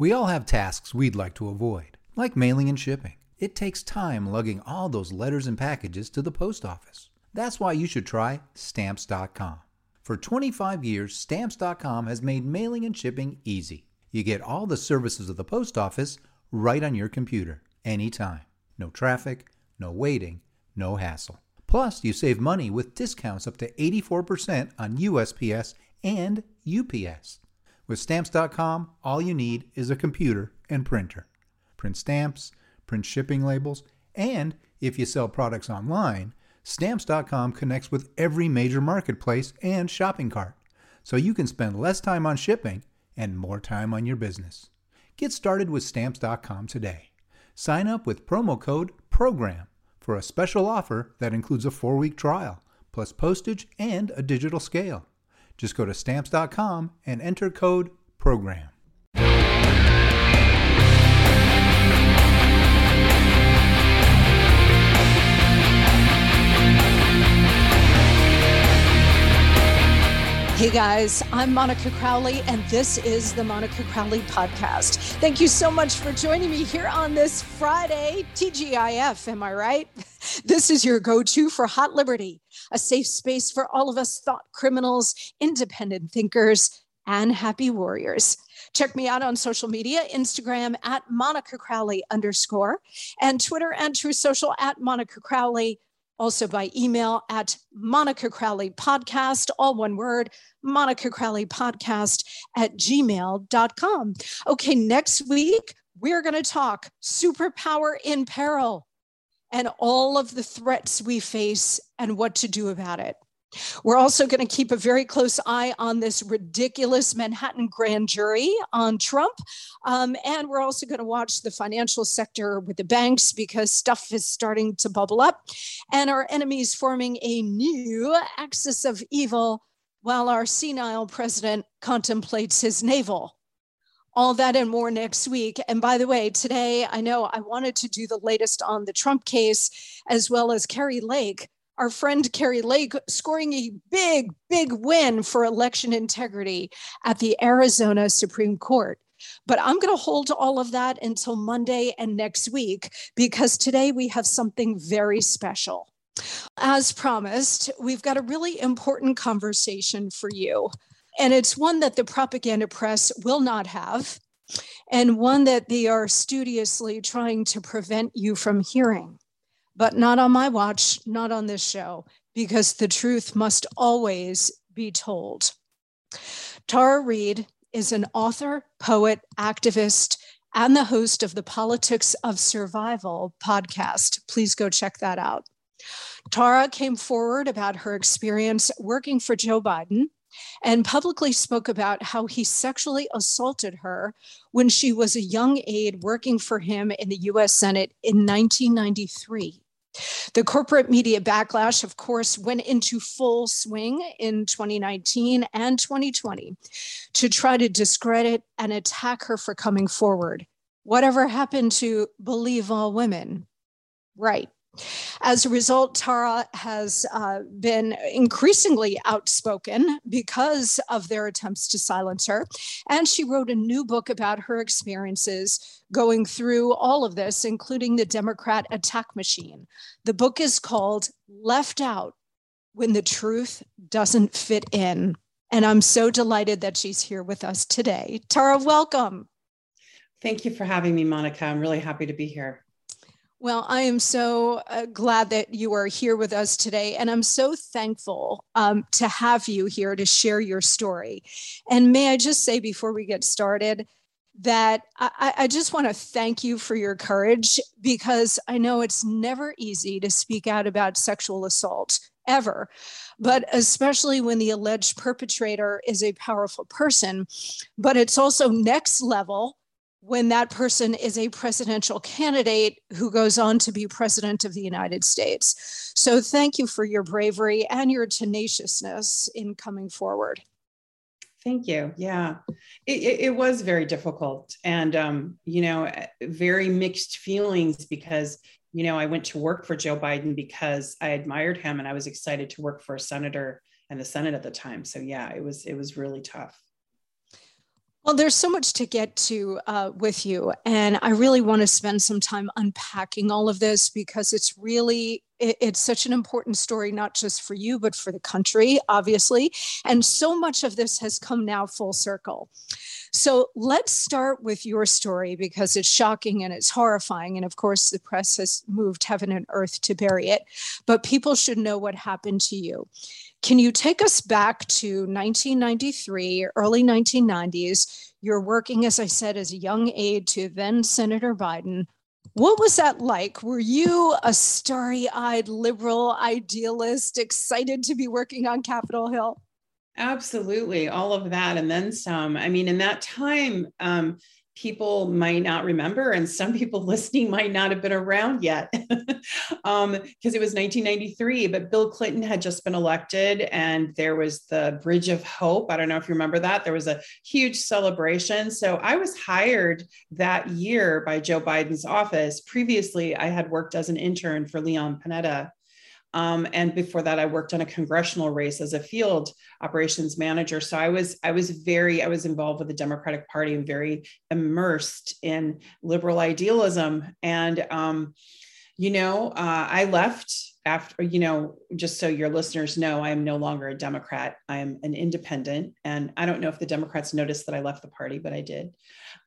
We all have tasks we'd like to avoid, like mailing and shipping. It takes time lugging all those letters and packages to the post office. That's why you should try Stamps.com. For 25 years, Stamps.com has made mailing and shipping easy. You get all the services of the post office right on your computer, anytime. No traffic, no waiting, no hassle. Plus, you save money with discounts up to 84% on USPS and UPS. With Stamps.com, all you need is a computer and printer. Print stamps, print shipping labels, and if you sell products online, Stamps.com connects with every major marketplace and shopping cart, so you can spend less time on shipping and more time on your business. Get started with Stamps.com today. Sign up with promo code PROGRAM for a special offer that includes a four week trial, plus postage and a digital scale. Just go to Stamps.com and enter code PROGRAM. Hey guys, I'm Monica Crowley, and this is the Monica Crowley Podcast. Thank you so much for joining me here on this Friday, TGIF. Am I right? This is your go to for Hot Liberty, a safe space for all of us thought criminals, independent thinkers, and happy warriors. Check me out on social media Instagram at Monica Crowley underscore, and Twitter and Truth Social at Monica Crowley also by email at Monica Crowley Podcast, all one word, Monica Crowley Podcast at gmail.com. Okay, next week, we're going to talk superpower in peril and all of the threats we face and what to do about it. We're also going to keep a very close eye on this ridiculous Manhattan grand jury on Trump. Um, and we're also going to watch the financial sector with the banks because stuff is starting to bubble up and our enemies forming a new axis of evil while our senile president contemplates his navel all that and more next week. And by the way, today I know I wanted to do the latest on the Trump case as well as Kari Lake our friend Kari Lake scoring a big, big win for election integrity at the Arizona Supreme Court. But I'm going to hold all of that until Monday and next week because today we have something very special. As promised, we've got a really important conversation for you. And it's one that the propaganda press will not have, and one that they are studiously trying to prevent you from hearing but not on my watch, not on this show, because the truth must always be told. Tara Reade is an author, poet, activist, and the host of the Politics of Survival podcast. Please go check that out. Tara came forward about her experience working for Joe Biden and publicly spoke about how he sexually assaulted her when she was a young aide working for him in the US Senate in 1993. The corporate media backlash, of course, went into full swing in 2019 and 2020 to try to discredit and attack her for coming forward. Whatever happened to believe all women? Right. As a result, Tara has uh, been increasingly outspoken because of their attempts to silence her. And she wrote a new book about her experiences going through all of this, including the Democrat attack machine. The book is called Left Out When the Truth Doesn't Fit In. And I'm so delighted that she's here with us today. Tara, welcome. Thank you for having me, Monica. I'm really happy to be here. Well, I am so uh, glad that you are here with us today. And I'm so thankful um, to have you here to share your story. And may I just say before we get started, that I, I just want to thank you for your courage because I know it's never easy to speak out about sexual assault ever, but especially when the alleged perpetrator is a powerful person. But it's also next level when that person is a presidential candidate who goes on to be president of the United States. So thank you for your bravery and your tenaciousness in coming forward. Thank you. Yeah, it, it, it was very difficult and, um, you know, very mixed feelings because, you know, I went to work for Joe Biden because I admired him and I was excited to work for a senator and the Senate at the time. So yeah, it was, it was really tough. Well, there's so much to get to uh, with you. And I really want to spend some time unpacking all of this because it's really, it, it's such an important story, not just for you, but for the country, obviously. And so much of this has come now full circle. So let's start with your story because it's shocking and it's horrifying. And of course, the press has moved heaven and earth to bury it. But people should know what happened to you. Can you take us back to 1993, early 1990s? You're working, as I said, as a young aide to then Senator Biden. What was that like? Were you a starry eyed liberal idealist, excited to be working on Capitol Hill? Absolutely, all of that and then some. I mean, in that time, um, people might not remember, and some people listening might not have been around yet because um, it was 1993. But Bill Clinton had just been elected, and there was the Bridge of Hope. I don't know if you remember that. There was a huge celebration. So I was hired that year by Joe Biden's office. Previously, I had worked as an intern for Leon Panetta um, and before that, I worked on a congressional race as a field operations manager. So I was I was very I was involved with the Democratic Party and very immersed in liberal idealism. And um, you know, uh, I left after you know just so your listeners know i am no longer a democrat. I am an independent. And i don't know if the democrats noticed that i left the party but i did.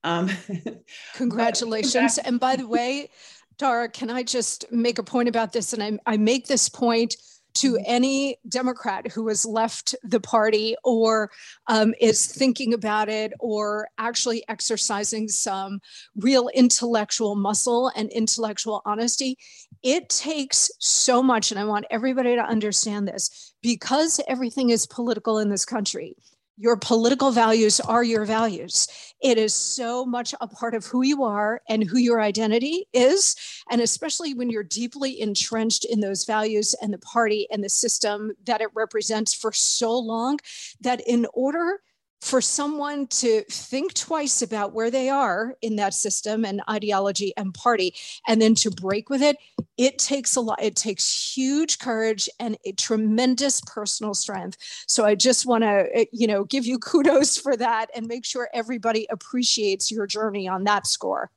Um, congratulations. and by the way Tara, can I just make a point about this? And I, I make this point to mm-hmm. any Democrat who has left the party or um, is thinking about it or actually exercising some real intellectual muscle and intellectual honesty. It takes so much, and I want everybody to understand this because everything is political in this country your political values are your values. It is so much a part of who you are and who your identity is. And especially when you're deeply entrenched in those values and the party and the system that it represents for so long, that in order for someone to think twice about where they are in that system and ideology and party and then to break with it it takes a lot it takes huge courage and a tremendous personal strength so i just want to eh, you know give you kudos for that and make sure everybody appreciates your journey on that score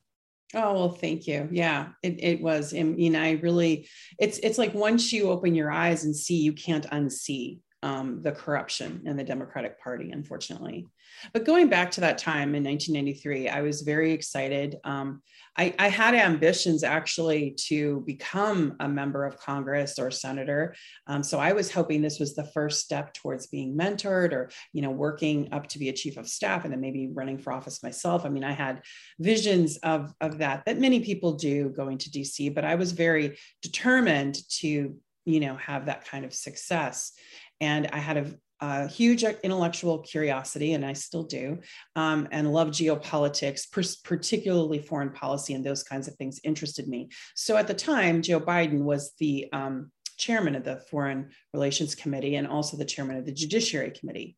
Oh well, thank you. Yeah, it, it was. I mean, I really, it's it's like once you open your eyes and see, you can't unsee um, the corruption in the Democratic Party, unfortunately. But going back to that time in 1993, I was very excited. Um, I, I, had ambitions actually to become a member of Congress or senator. Um, so I was hoping this was the first step towards being mentored or, you know, working up to be a chief of staff and then maybe running for office myself. I mean, I had visions of, of that, that many people do going to DC, but I was very determined to, you know, have that kind of success. And I had a, a huge intellectual curiosity, and I still do, um, and love geopolitics, particularly foreign policy, and those kinds of things interested me. So at the time, Joe Biden was the um, chairman of the Foreign Relations Committee and also the chairman of the Judiciary Committee.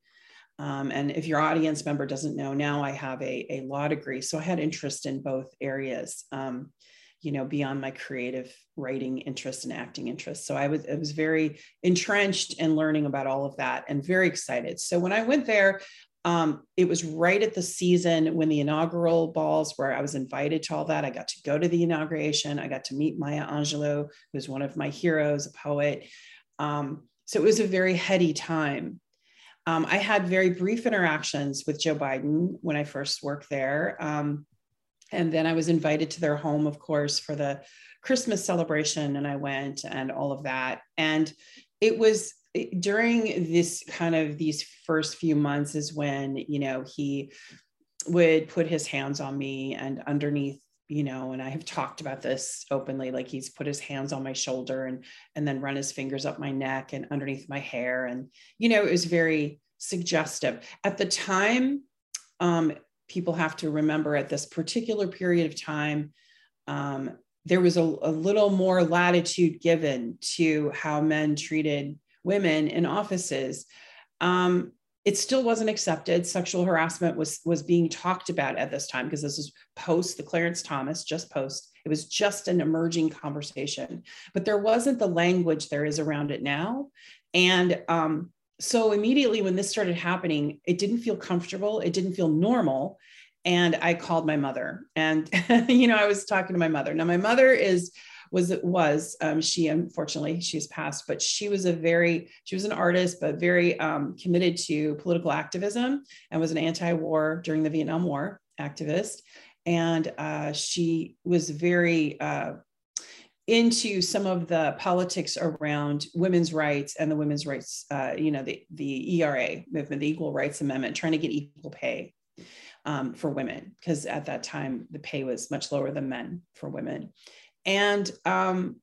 Um, and if your audience member doesn't know, now I have a, a law degree. So I had interest in both areas. Um, you know beyond my creative writing interest and acting interest. So i was i was very entrenched in learning about all of that and very excited. So when i went there um, it was right at the season when the inaugural balls where i was invited to all that. I got to go to the inauguration. I got to meet maya angelou who's one of my heroes a poet. Um, so it was a very heady time. Um, i had very brief interactions with joe biden when i first worked there. Um, and then I was invited to their home, of course, for the Christmas celebration, and I went and all of that. And it was during this kind of these first few months is when you know he would put his hands on me and underneath you know and i have talked about this openly like he's put his hands on my shoulder and and then run his fingers up my neck and underneath my hair and you know it was very suggestive at the time um, people have to remember at this particular period of time, um, there was a, a, little more latitude given to how men treated women in offices. Um, it still wasn't accepted. Sexual harassment was was being talked about at this time because this was post the Clarence Thomas, just post. It was just an emerging conversation, but there wasn't the language there is around it now. And um, so immediately when this started happening, it didn't feel comfortable. It didn't feel normal. And I called my mother and, you know, I was talking to my mother. Now my mother is, was, was, um, she, unfortunately she's passed, but she was a very, she was an artist, but very um, committed to political activism and was an anti-war during the Vietnam War activist. And uh, she was very, uh, into some of the politics around women's rights and the women's rights, uh, you know, the, the ERA movement, the Equal Rights Amendment, trying to get equal pay um, for women, because at that time the pay was much lower than men for women. And um,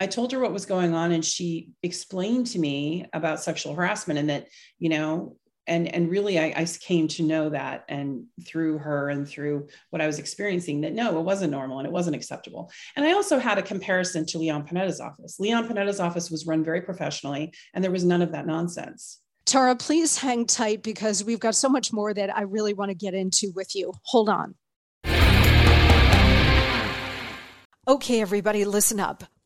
I told her what was going on, and she explained to me about sexual harassment and that, you know, and and really I, I, came to know that and through her and through what i was experiencing that no it wasn't normal and it wasn't acceptable. And i also had a comparison to leon panetta's office. Leon panetta's office was run very professionally and there was none of that nonsense. Tara please hang tight because we've got so much more that i really want to get into with you. Hold on. Okay, everybody, listen up.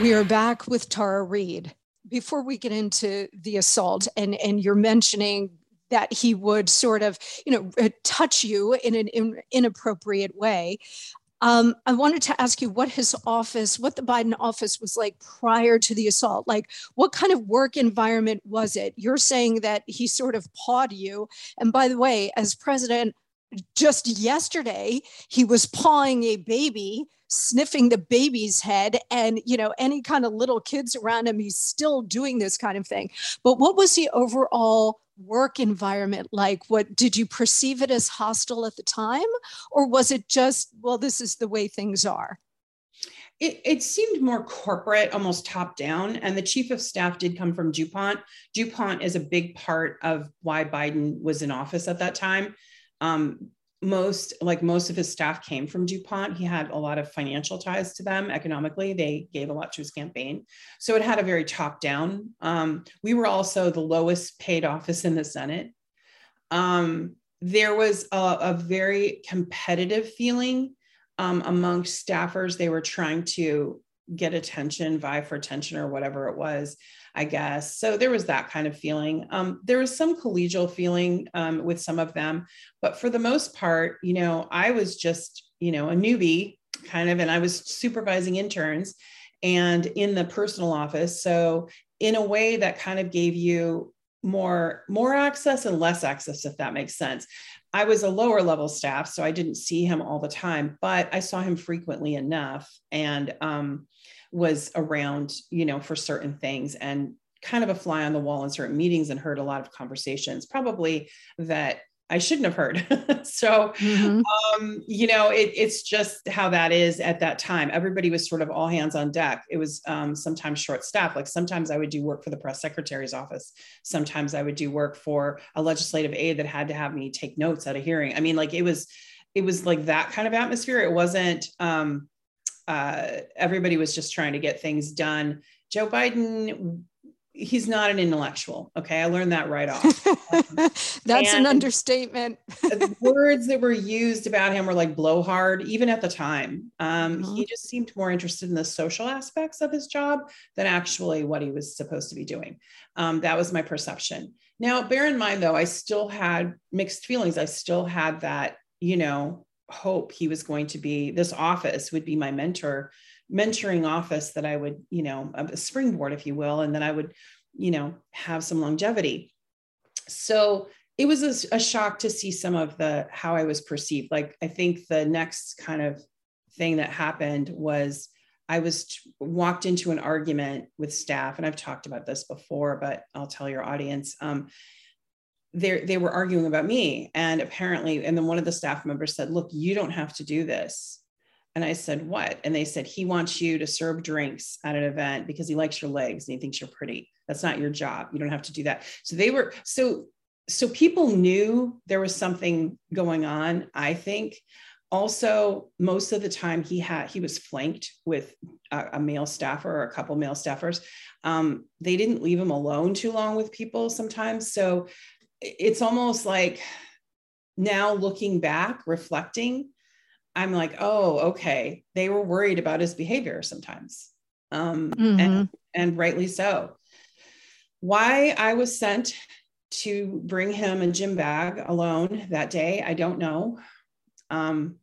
We are back with Tara Reade. Before we get into the assault, and, and you're mentioning that he would sort of, you know, uh, touch you in an in, inappropriate way. Um, I wanted to ask you what his office, what the Biden office was like prior to the assault. Like, what kind of work environment was it? You're saying that he sort of pawed you. And by the way, as president, just yesterday, he was pawing a baby sniffing the baby's head and you know any kind of little kids around him he's still doing this kind of thing but what was the overall work environment like? What did you perceive it as hostile at the time, or was it just, well, this is the way things are? It, it, seemed more corporate, almost top down. And the chief of staff did come from DuPont. DuPont is a big part of why Biden was in office at that time. Um, most like most of his staff came from DuPont. He had a lot of financial ties to them economically. They gave a lot to his campaign. So it had a very top down. Um, we were also the lowest paid office in the Senate. Um, there was a, a, very competitive feeling um, amongst staffers. They were trying to get attention, vie for attention, or whatever it was. I guess. So there was that kind of feeling. Um, there was some collegial feeling um, with some of them, but for the most part, you know, I was just, you know, a newbie kind of, and I was supervising interns and in the personal office. So in a way that kind of gave you more more access and less access if that makes sense i was a lower level staff so i didn't see him all the time but i saw him frequently enough and um, was around, you know, for certain things and kind of a fly on the wall in certain meetings and heard a lot of conversations, probably that I shouldn't have heard. so, mm-hmm. um, you know, it, it's just how that is at that time. Everybody was sort of all hands on deck. It was um, sometimes short staff. Like sometimes I would do work for the press secretary's office. Sometimes I would do work for a legislative aide that had to have me take notes at a hearing. I mean, like it was, it was like that kind of atmosphere. It wasn't, um, uh, everybody was just trying to get things done. Joe Biden, he's not an intellectual. Okay. I learned that right off. That's an understatement. the words that were used about him were like blowhard, even at the time. Um, mm-hmm. He just seemed more interested in the social aspects of his job than actually what he was supposed to be doing. Um, that was my perception. Now, bear in mind, though, I still had mixed feelings. I still had that, you know, hope he was going to be this office would be my mentor mentoring office that i would you know a springboard if you will and then i would you know have some longevity so it was a, a shock to see some of the how i was perceived like i think the next kind of thing that happened was I was walked into an argument with staff, and I've talked about this before, but I'll tell your audience. Um, they they were arguing about me. And apparently and then one of the staff members said look you don't have to do this. And i said what? And they said he wants you to serve drinks at an event because he likes your legs and he thinks you're pretty. That's not your job. You don't have to do that. So they were so so people knew there was something going on i think. Also most of the time he had he was flanked with a, a male staffer or a couple male staffers. Um, they didn't leave him alone too long with people sometimes. So it's almost like now looking back, reflecting, I'm like, oh, okay, they were worried about his behavior sometimes. Um, mm-hmm. and, and rightly so. Why I was sent to bring him a gym bag alone that day, I don't know. Um,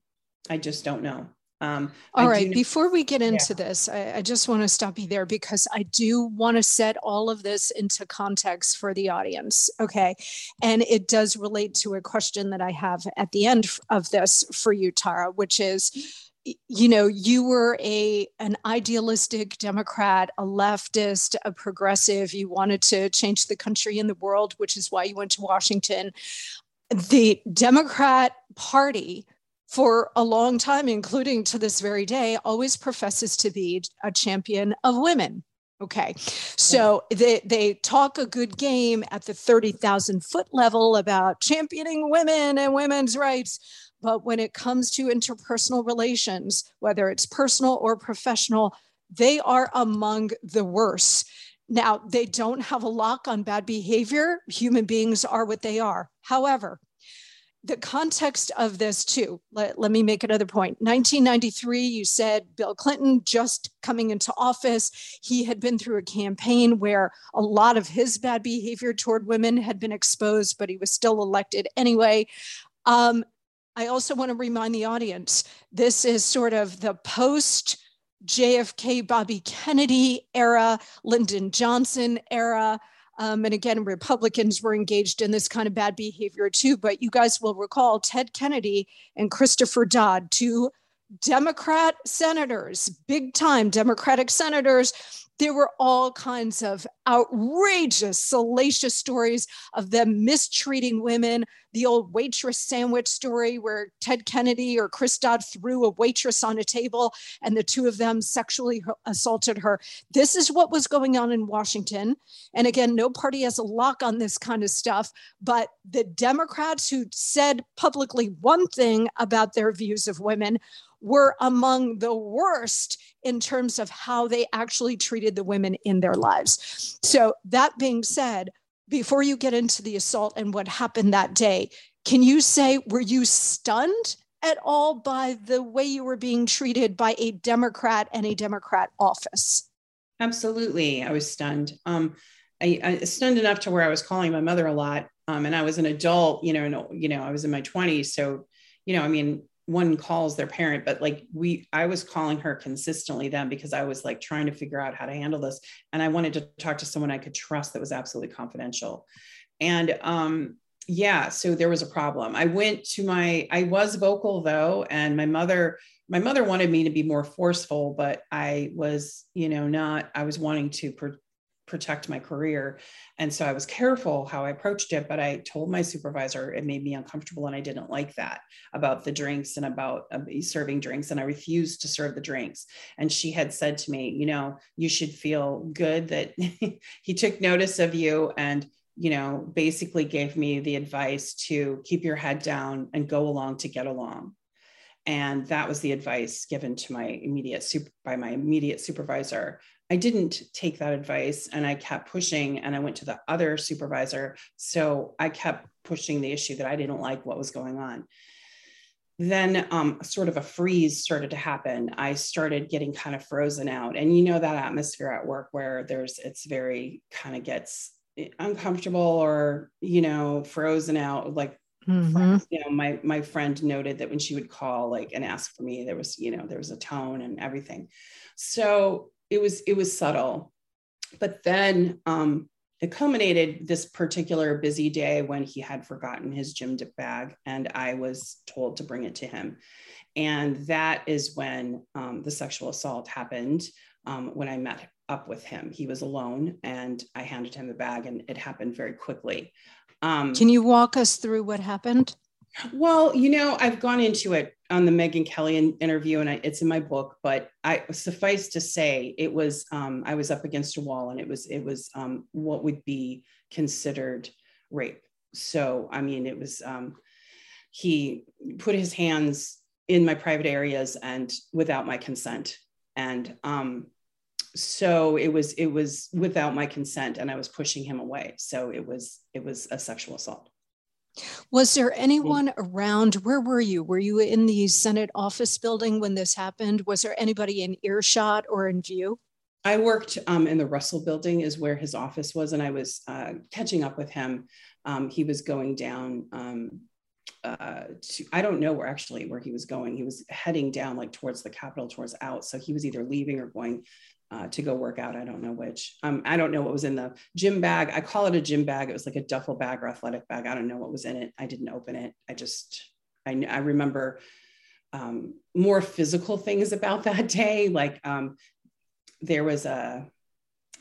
I just don't know. Um, all right. Know- Before we get into yeah. this, I, I just want to stop you there because I do want to set all of this into context for the audience. Okay. And it does relate to a question that I have at the end of this for you, Tara, which is you know you were a an idealistic democrat a leftist a progressive you wanted to change the country and the world which is why you went to washington the democrat party for a long time, including to this very day, always professes to be a champion of women. Okay. So they, they talk a good game at the 30,000 foot level about championing women and women's rights. But when it comes to interpersonal relations, whether it's personal or professional, they are among the worst. Now, they don't have a lock on bad behavior. Human beings are what they are. However, the context of this too. Let, let me make another point. 1993 you said bill clinton just coming into office. He had been through a campaign where a lot of his bad behavior toward women had been exposed but he was still elected anyway. Um, i also want to remind the audience this is sort of the post jfk bobby kennedy era lyndon johnson era um, and again, Republicans were engaged in this kind of bad behavior too. But you guys will recall Ted Kennedy and Christopher Dodd, two Democrat senators, big time Democratic senators there were all kinds of outrageous, salacious stories of them mistreating women. The old waitress sandwich story where Ted Kennedy or Chris Dodd threw a waitress on a table and the two of them sexually assaulted her. This is what was going on in Washington. And again, no party has a lock on this kind of stuff, but the Democrats who said publicly one thing about their views of women were among the worst in terms of how they actually treated the women in their lives. So, that being said, before you get into the assault and what happened that day, can you say, were you stunned at all by the way you were being treated by a Democrat and a Democrat office? Absolutely. I was stunned. Um, I, I stunned enough to where I was calling my mother a lot. Um, and I was an adult, you know, and, you know, I was in my 20s. So, you know, I mean, one calls their parent but like we i was calling her consistently then because i was like trying to figure out how to handle this and i wanted to talk to someone i could trust that was absolutely confidential. And um yeah so there was a problem. I went to my i was vocal though and my mother my mother wanted me to be more forceful but i was you know not i was wanting to protect my career. And so I was careful how I approached it, but I told my supervisor it made me uncomfortable and I didn't like that about the drinks and about uh, serving drinks. And I refused to serve the drinks. And she had said to me, you know, you should feel good that he took notice of you and you know basically gave me the advice to keep your head down and go along to get along and that was the advice given to my immediate super, by my immediate supervisor I didn't take that advice and I kept pushing and I went to the other supervisor. So I kept pushing the issue that I didn't like what was going on. Then, um, sort of a freeze started to happen. I started getting kind of frozen out. And you know, that atmosphere at work where there's, it's very kind of gets uncomfortable or, you know, frozen out. Like, mm-hmm. you know, my, my friend noted that when she would call, like, and ask for me, there was, you know, there was a tone and everything. So it was it was subtle. But then um, it culminated this particular busy day when he had forgotten his gym bag and i was told to bring it to him. And that is when um, the sexual assault happened um, when i met up with him. He was alone and i handed him the bag and it happened very quickly. Um, can you walk us through what happened well, you know, I've gone into it on the Megyn Kelly interview, and I, it's in my book. But I suffice to say, it was um, I was up against a wall, and it was it was um, what would be considered rape. So, I mean, it was um, he put his hands in my private areas and without my consent, and um, so it was it was without my consent, and I was pushing him away. So it was it was a sexual assault. Was there anyone around? Where were you? Were you in the Senate office building when this happened? Was there anybody in earshot or in view? I worked um, in the Russell building, is where his office was, and I was uh, catching up with him. Um, he was going down um, uh, to, I don't know where actually where he was going. He was heading down like towards the Capitol, towards out. So he was either leaving or going uh, to go work out. I don't know which. Um, I don't know what was in the gym bag. I call it a gym bag. It was like a duffel bag or athletic bag. I don't know what was in it. I didn't open it. I just, I, I remember um, more physical things about that day. Like um, there was a,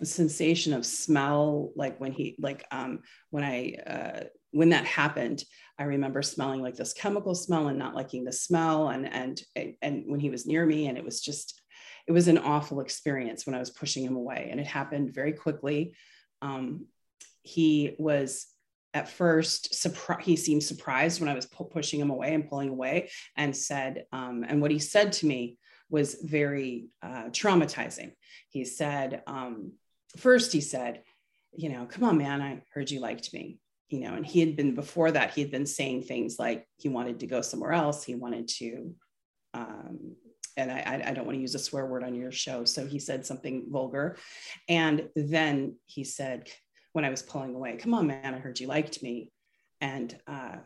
a, sensation of smell, like when he, like um, when I, uh, when that happened, I remember smelling like this chemical smell and not liking the smell. And and and when he was near me, and it was just it was an awful experience when I was pushing him away, and it happened very quickly. Um, he was at first surprised he seemed surprised when i was pu- pushing him away and pulling away and said um, and what he said to me was very uh, traumatizing he said um, first he said, you know, come on, man, I heard you liked me, you know, and he had been before that, he had been saying things like he wanted to go somewhere else. He wanted to, um, and I, I don't want to use a swear word on your show. So he said something vulgar. And then he said, when I was pulling away, come on, man, I heard you liked me. And uh,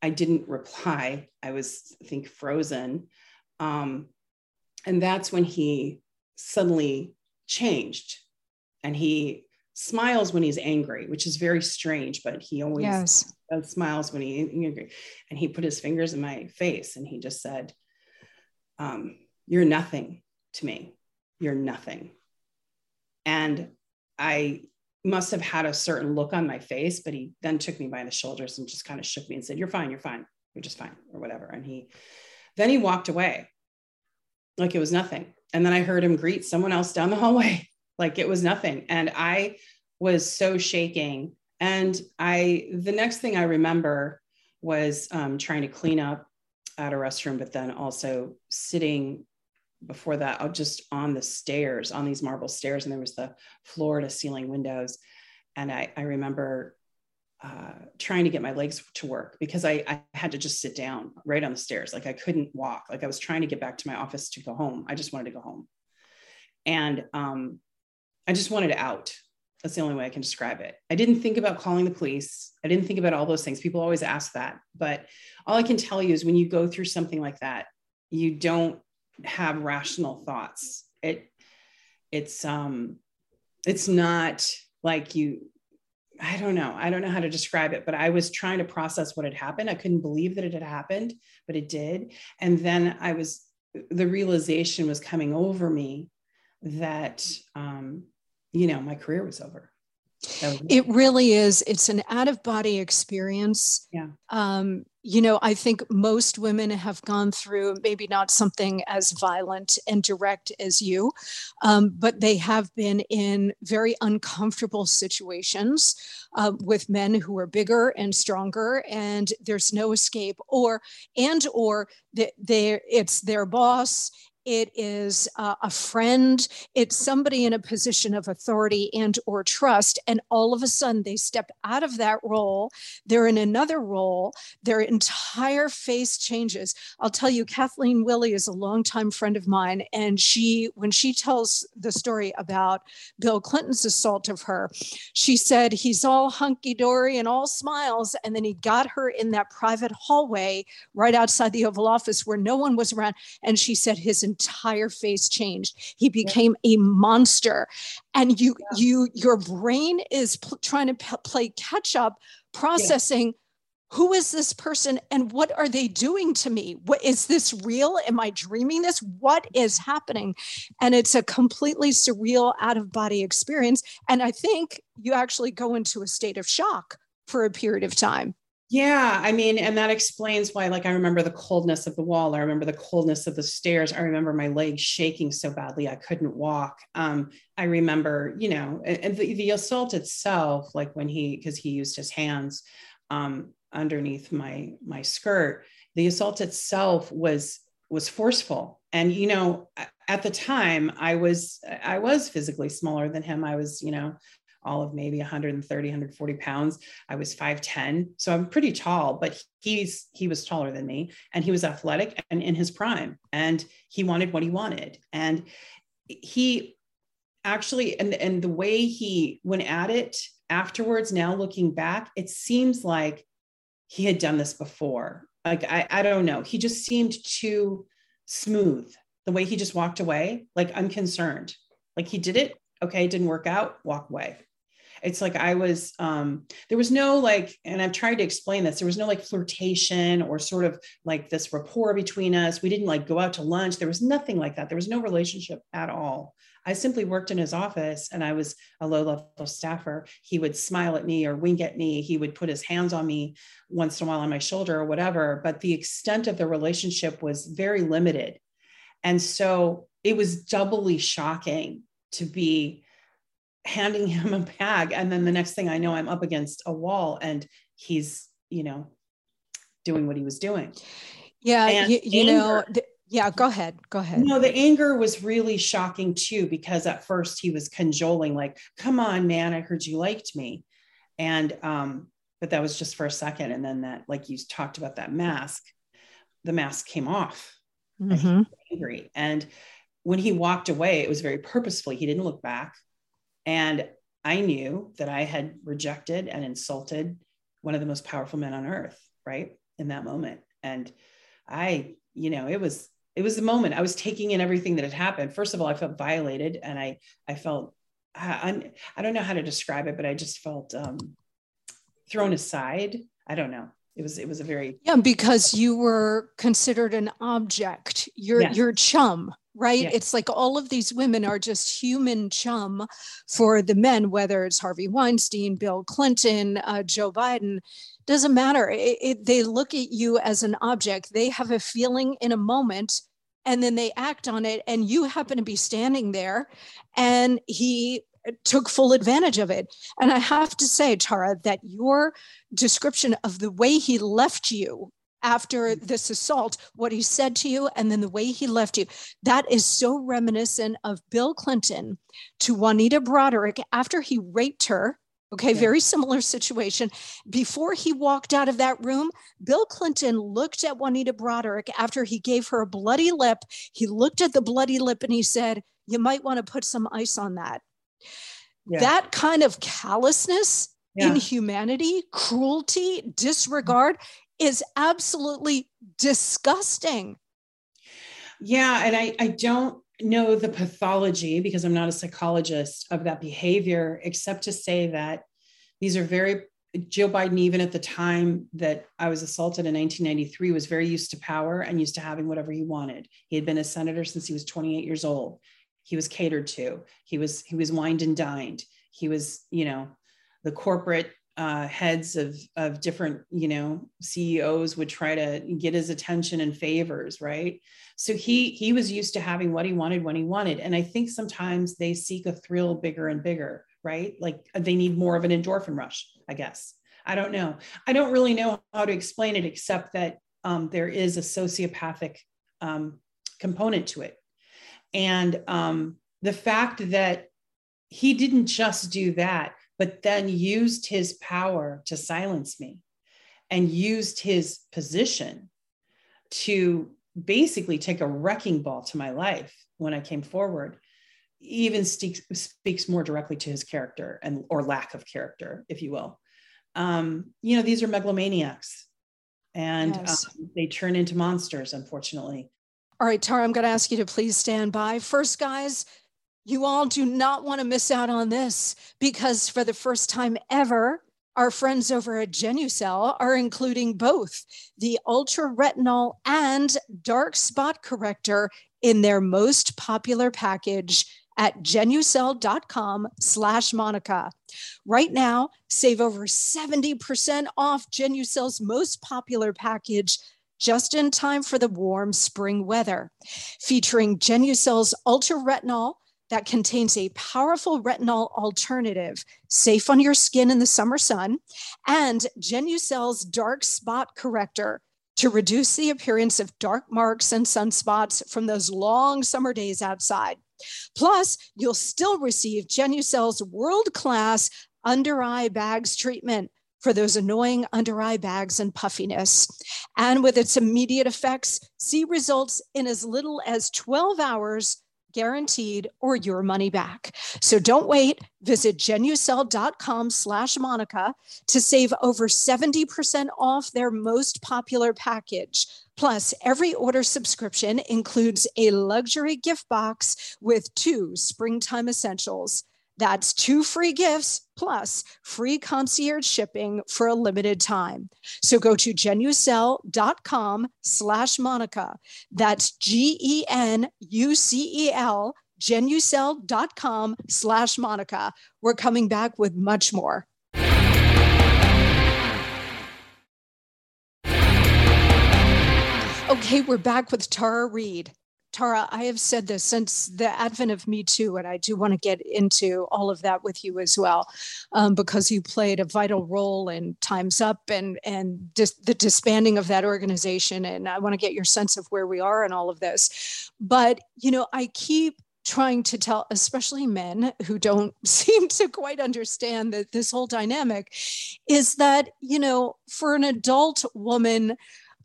I didn't reply. I was, I think, frozen. Um, and that's when he suddenly changed and he smiles when he's angry, which is very strange, but he always yes. smiles when he's angry. And he put his fingers in my face and he just said, um, You're nothing to me. You're nothing. And I must have had a certain look on my face, but he then took me by the shoulders and just kind of shook me and said, You're fine, you're fine, you're just fine, or whatever. And he then he walked away like it was nothing. And then I heard him greet someone else down the hallway like it was nothing. And I was so shaking. And I, the next thing I remember was um, trying to clean up at a restroom, but then also sitting before that, uh, just on the stairs, on these marble stairs, and there was the floor to ceiling windows. And I, I remember uh, trying to get my legs to work because I, I had to just sit down right on the stairs. Like I couldn't walk. Like I was trying to get back to my office to go home. I just wanted to go home. And um, I just wanted out. That's the only way I can describe it. I didn't think about calling the police. I didn't think about all those things. People always ask that. But all I can tell you is when you go through something like that, you don't have rational thoughts. It it's um it's not like you I don't know. I don't know how to describe it, but I was trying to process what had happened. I couldn't believe that it had happened, but it did. And then I was the realization was coming over me that um you know, my career was over. it really is. It's an out of body experience. Yeah. Um, you know, I think most women have gone through maybe not something as violent and direct as you, um, but they have been in very uncomfortable situations uh, with men who are bigger and stronger, and there's no escape, or and or they, they it's their boss it is uh, a friend. It's somebody in a position of authority and or trust and all of a sudden they step out of that role. They're in another role. Their entire face changes. I'll tell you kathleen willey is a longtime friend of mine and she when she tells the story about bill clinton's assault of her she said he's all hunky-dory and all smiles and then he got her in that private hallway right outside the oval office where no one was around and she said his entire face changed. He became yeah. a monster. And you, yeah. you, your brain is pl- trying to p- play catch up, processing. Yeah. Who is this person and what are they doing to me? What is this real? Am I dreaming this? What is happening? And it's a completely surreal out of body experience. And I think you actually go into a state of shock for a period of time. Yeah, I mean, and that explains why, like, I remember the coldness of the wall. I remember the coldness of the stairs. I remember my legs shaking so badly I couldn't walk. Um, I remember, you know, and the, the assault itself, like when he, because he used his hands um, underneath my my skirt, the assault itself was was forceful. And you know, at the time, I was I was physically smaller than him. I was, you know, all of maybe 130 140 pounds. I was 5'10 so i'm pretty tall but he's he was taller than me and he was athletic and in his prime and he wanted what he wanted. And he actually and and the way he went at it afterwards now looking back it seems like he had done this before. Like i i don't know. He just seemed too smooth the way he just walked away. Like unconcerned like he did it. Okay didn't work out. Walk away it's like I was, um, there was no like, and I've tried to explain this, there was no like flirtation or sort of like this rapport between us. We didn't like go out to lunch. There was nothing like that. There was no relationship at all. I simply worked in his office and I was a low level staffer. He would smile at me or wink at me. He would put his hands on me once in a while on my shoulder or whatever. But the extent of the relationship was very limited. And so it was doubly shocking to be handing him a bag and then the next thing i know i'm up against a wall and he's you know doing what he was doing yeah and you, you know th- Yeah, go ahead. Go ahead. No, the anger was really shocking too, because at first he was cajoling, like, come on, man, I heard you liked me. And, um, but that was just for a second. And then that, like you talked about that mask, the mask came off. Mm-hmm. angry. And when he walked away, it was very purposefully. He didn't look back. And I knew that I had rejected and insulted one of the most powerful men on earth, right? In that moment. And I, you know, it was it was the moment I was taking in everything that had happened. First of all, I felt violated and I I felt I, I don't know how to describe it, but I just felt um, thrown aside. I don't know. It was it was a very yeah because you were considered an object. You're yes. your chum, right? Yes. It's like all of these women are just human chum for the men, whether it's Harvey Weinstein, Bill Clinton, uh, Joe Biden doesn't matter. It, it, they look at you as an object. They have a feeling in a moment and then they act on it and you happen to be standing there and he took full advantage of it and i have to say tara that your description of the way he left you after mm. this assault what he said to you and then the way he left you that is so reminiscent of bill clinton to juanita Broaddrick after he raped her Okay, yeah. very similar situation. Before he walked out of that room, Bill Clinton looked at Juanita Broaddrick after he gave her a bloody lip. He looked at the bloody lip and he said, You might want to put some ice on that. Yeah. That kind of callousness, yeah. inhumanity, cruelty, disregard is absolutely disgusting. Yeah. And I, I don't know the pathology because I'm not a psychologist of that behavior, except to say that these are very Joe Biden, even at the time that I was assaulted in 1993, was very used to power and used to having whatever he wanted. He had been a senator since he was 28 years old. He was catered to. He was he was wined and dined. He was, you know, the corporate uh, heads of of different you know CEOs would try to get his attention and favors, right? So he he was used to having what he wanted when he wanted, and I think sometimes they seek a thrill bigger and bigger, right? Like they need more of an endorphin rush, I guess. I don't know. I don't really know how to explain it except that um, there is a sociopathic um, component to it, and um, the fact that he didn't just do that but then used his power to silence me and used his position to basically take a wrecking ball to my life when I came forward even speaks, speaks more directly to his character and or lack of character, if you will. Um, you know, these are megalomaniacs and yes. um, they turn into monsters, unfortunately. All right, Tara, I'm going to ask you to please stand by. First, guys, you all do not want to miss out on this because for the first time ever, our friends over at Genucel are including both the ultra retinol and dark spot corrector in their most popular package at genucel.com slash monica right now save over 70% off genucel's most popular package just in time for the warm spring weather featuring genucel's ultra retinol that contains a powerful retinol alternative, safe on your skin in the summer sun, and Genucel's dark spot corrector to reduce the appearance of dark marks and sunspots from those long summer days outside. Plus, you'll still receive Genucel's world class under eye bags treatment for those annoying under eye bags and puffiness. And with its immediate effects, see results in as little as 12 hours guaranteed or your money back. So don't wait. Visit genucel.com slash Monica to save over 70% off their most popular package. Plus, every order subscription includes a luxury gift box with two springtime essentials. That's two free gifts plus free concierge shipping for a limited time. So go to genucel.com slash Monica. That's G-E-N-U-C-E-L, genucel.com slash Monica. We're coming back with much more. Okay, we're back with Tara Reade. Tara, I have said this since the advent of Me Too, and I do want to get into all of that with you as well, um, because you played a vital role in Time's Up and and dis- the disbanding of that organization. And I want to get your sense of where we are in all of this. But you know, I keep trying to tell, especially men who don't seem to quite understand that this whole dynamic, is that you know, for an adult woman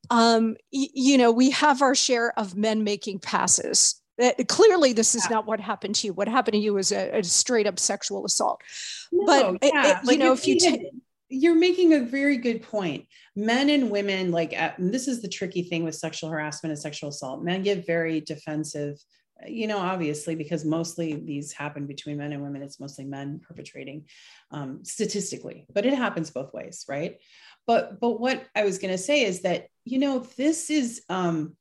um, y- you know, we have our share of men making passes. Uh, clearly, this is not what happened to you. What happened to you was a, a straight up sexual assault. No, but yeah. it, it, you know, if you take you're making a very good point. Men and women, like uh, this is the tricky thing with sexual harassment and sexual assault. Men get very defensive, uh, you know, obviously, because mostly these happen between men and women. It's mostly men perpetrating um, statistically, but it happens both ways, right? But but what i was going to say is that you know this is um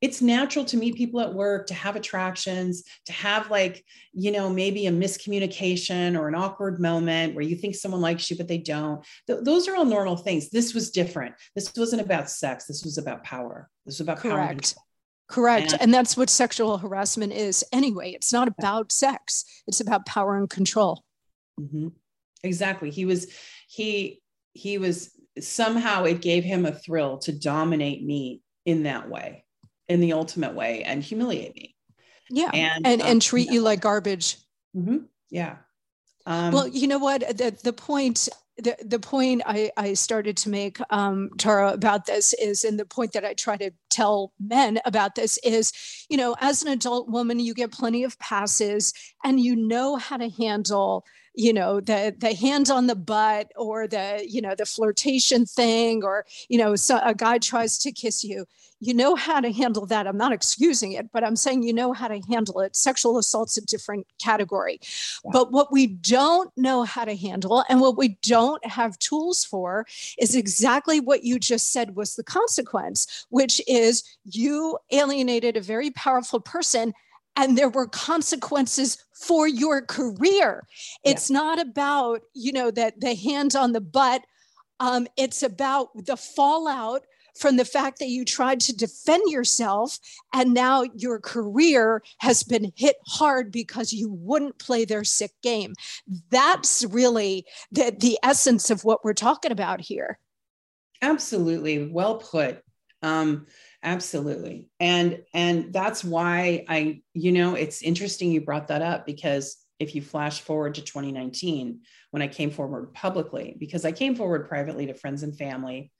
it's natural to meet people at work to have attractions to have like you know maybe a miscommunication or an awkward moment where you think someone likes you but they don't. Th- those are all normal things. This was different. This wasn't about sex. This was about power. This was about correct. correct. And, and that's what sexual harassment is anyway. It's not about sex. It's about power and control. Mm-hmm. exactly. He was he he was somehow it gave him a thrill to dominate me in that way, in the ultimate way, and humiliate me. Yeah, and and, um, and treat you, you like garbage. Mm-hmm. Yeah. Um, well, you know what? The the point the, the point I, I started to make, um, Tara, about this is, and the point that I try to tell men about this is, you know, as an adult woman, you get plenty of passes and you know how to handle you know the the hands on the butt or the you know the flirtation thing or you know so a guy tries to kiss you you know how to handle that. I'm not excusing it but i'm saying you know how to handle it. Sexual assault's a different category. Yeah. but what we don't know how to handle and what we don't have tools for is exactly what you just said was the consequence which is you alienated a very powerful person and there were consequences for your career. It's yeah. not about, you know, that the hands on the butt. Um, it's about the fallout from the fact that you tried to defend yourself and now your career has been hit hard because you wouldn't play their sick game. That's really the, the essence of what we're talking about here. Absolutely. Well put. Um, absolutely. And and that's why i you know it's interesting you brought that up because if you flash forward to 2019 when i came forward publicly because i came forward privately to friends and family.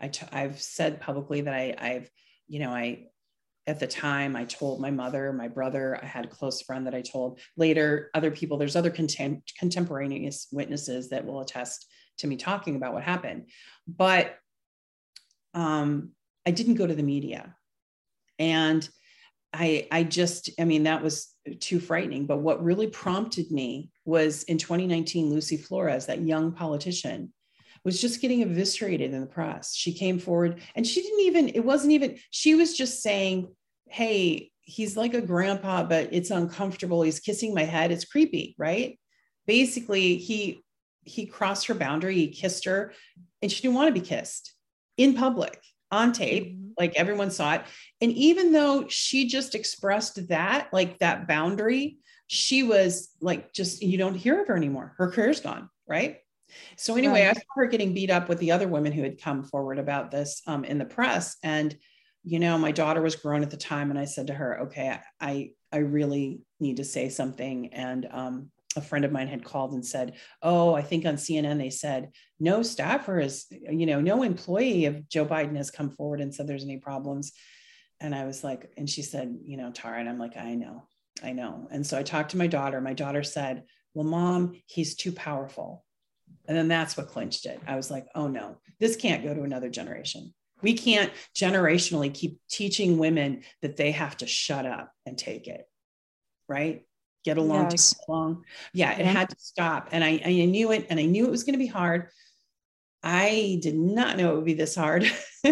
I t- i've said publicly that i i've you know i at the time i told my mother my brother i had a close friend that i told. Later other people there's other contem- contemporaneous witnesses that will attest to me talking about what happened. But um I didn't go to the media. And I, I just, I mean, that was too frightening. But what really prompted me was in 2019, Lucy Flores, that young politician, was just getting eviscerated in the press. She came forward and she didn't even, it wasn't even, she was just saying, Hey, he's like a grandpa, but it's uncomfortable. He's kissing my head. It's creepy, right? Basically, he he crossed her boundary, he kissed her, and she didn't want to be kissed in public on tape mm-hmm. like everyone saw it and even though she just expressed that like that boundary she was like just you don't hear of her anymore her career's gone right so anyway right. i saw her getting beat up with the other women who had come forward about this um, in the press and you know my daughter was grown at the time and i said to her okay i i really need to say something and um, a friend of mine had called and said, "Oh, I think on CNN they said no staffer is, you know, no employee of Joe Biden has come forward and said there's any problems." And I was like, and she said, you know, Tara, and I'm like, I know, I know. And so I talked to my daughter. My daughter said, "Well, mom, he's too powerful." And then that's what clinched it. I was like, "Oh no, this can't go to another generation." We can't generationally keep teaching women that they have to shut up and take it. Right get along yes. to get along. Yeah, it had to stop. And I, I knew it and I knew it was going to be hard. I did not know it would be this hard.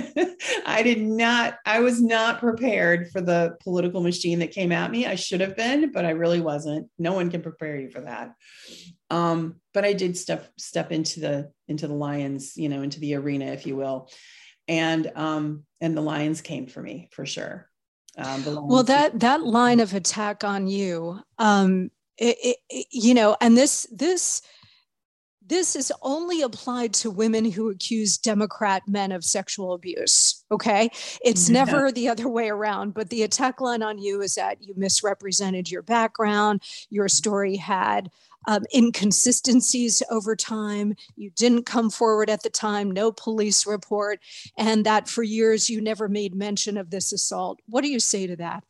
I did not, I was not prepared for the political machine that came at me. I should have been, but I really wasn't. No one can prepare you for that. Um, but I did step step into the into the lions, you know, into the arena, if you will. And um, and the lions came for me for sure. Um, well, that that line of attack on you, um, it, it, you know, and this this this is only applied to women who accuse Democrat men of sexual abuse. Okay. It's yeah. never the other way around. But the attack line on you is that you misrepresented your background. Your story had um, inconsistencies over time. You didn't come forward at the time, no police report, and that for years you never made mention of this assault. What do you say to that?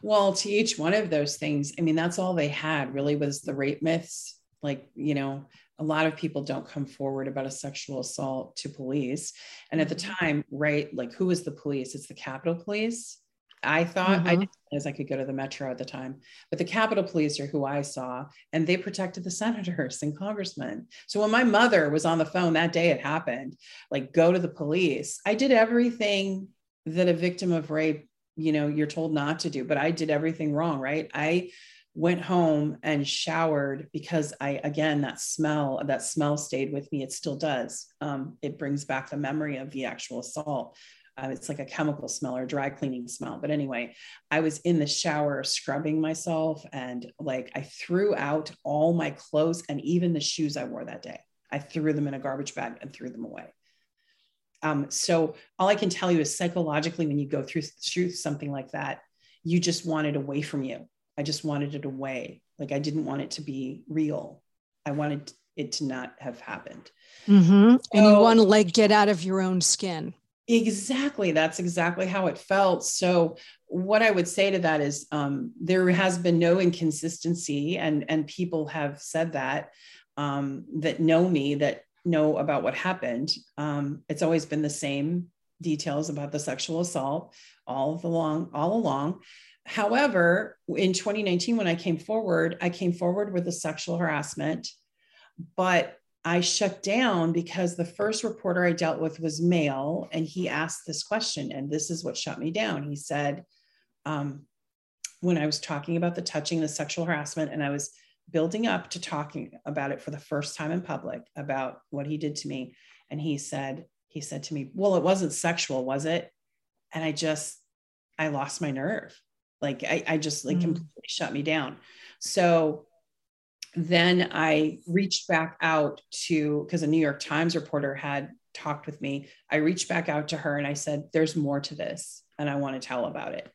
Well, to each one of those things, I mean, that's all they had really was the rape myths like you know a lot of people don't come forward about a sexual assault to police. And at the mm-hmm. time right like who is the police? It's the capitol police. I thought mm-hmm. i didn't realize i could go to the metro at the time but the capitol police are who i saw and they protected the senators and congressmen. So when my mother was on the phone that day it happened like go to the police. I did everything that a victim of rape you know you're told not to do but i did everything wrong right? I went home and showered because I, again, that smell, that smell stayed with me. It still does. Um, it brings back the memory of the actual assault. Uh, it's like a chemical smell or dry cleaning smell. But anyway, I was in the shower scrubbing myself and like I threw out all my clothes and even the shoes I wore that day. I threw them in a garbage bag and threw them away. Um, so all I can tell you is psychologically, when you go through, through something like that, you just want it away from you. I just wanted it away. Like I didn't want it to be real. I wanted it to not have happened. Mm-hmm. So, and you want to like get out of your own skin. Exactly. That's exactly how it felt. So what I would say to that is um, there has been no inconsistency, and and people have said that um, that know me that know about what happened. Um, it's always been the same details about the sexual assault all along, all along. However, in 2019, when I came forward, I came forward with a sexual harassment, but I shut down because the first reporter I dealt with was male, and he asked this question, and this is what shut me down. He said, um, when I was talking about the touching, the sexual harassment, and I was building up to talking about it for the first time in public about what he did to me, and he said, he said to me, "Well, it wasn't sexual, was it?" And I just, I lost my nerve. Like I, I just like mm. completely shut me down. So then I reached back out to because a New York Times reporter had talked with me. I reached back out to her and I said, There's more to this, and I want to tell about it.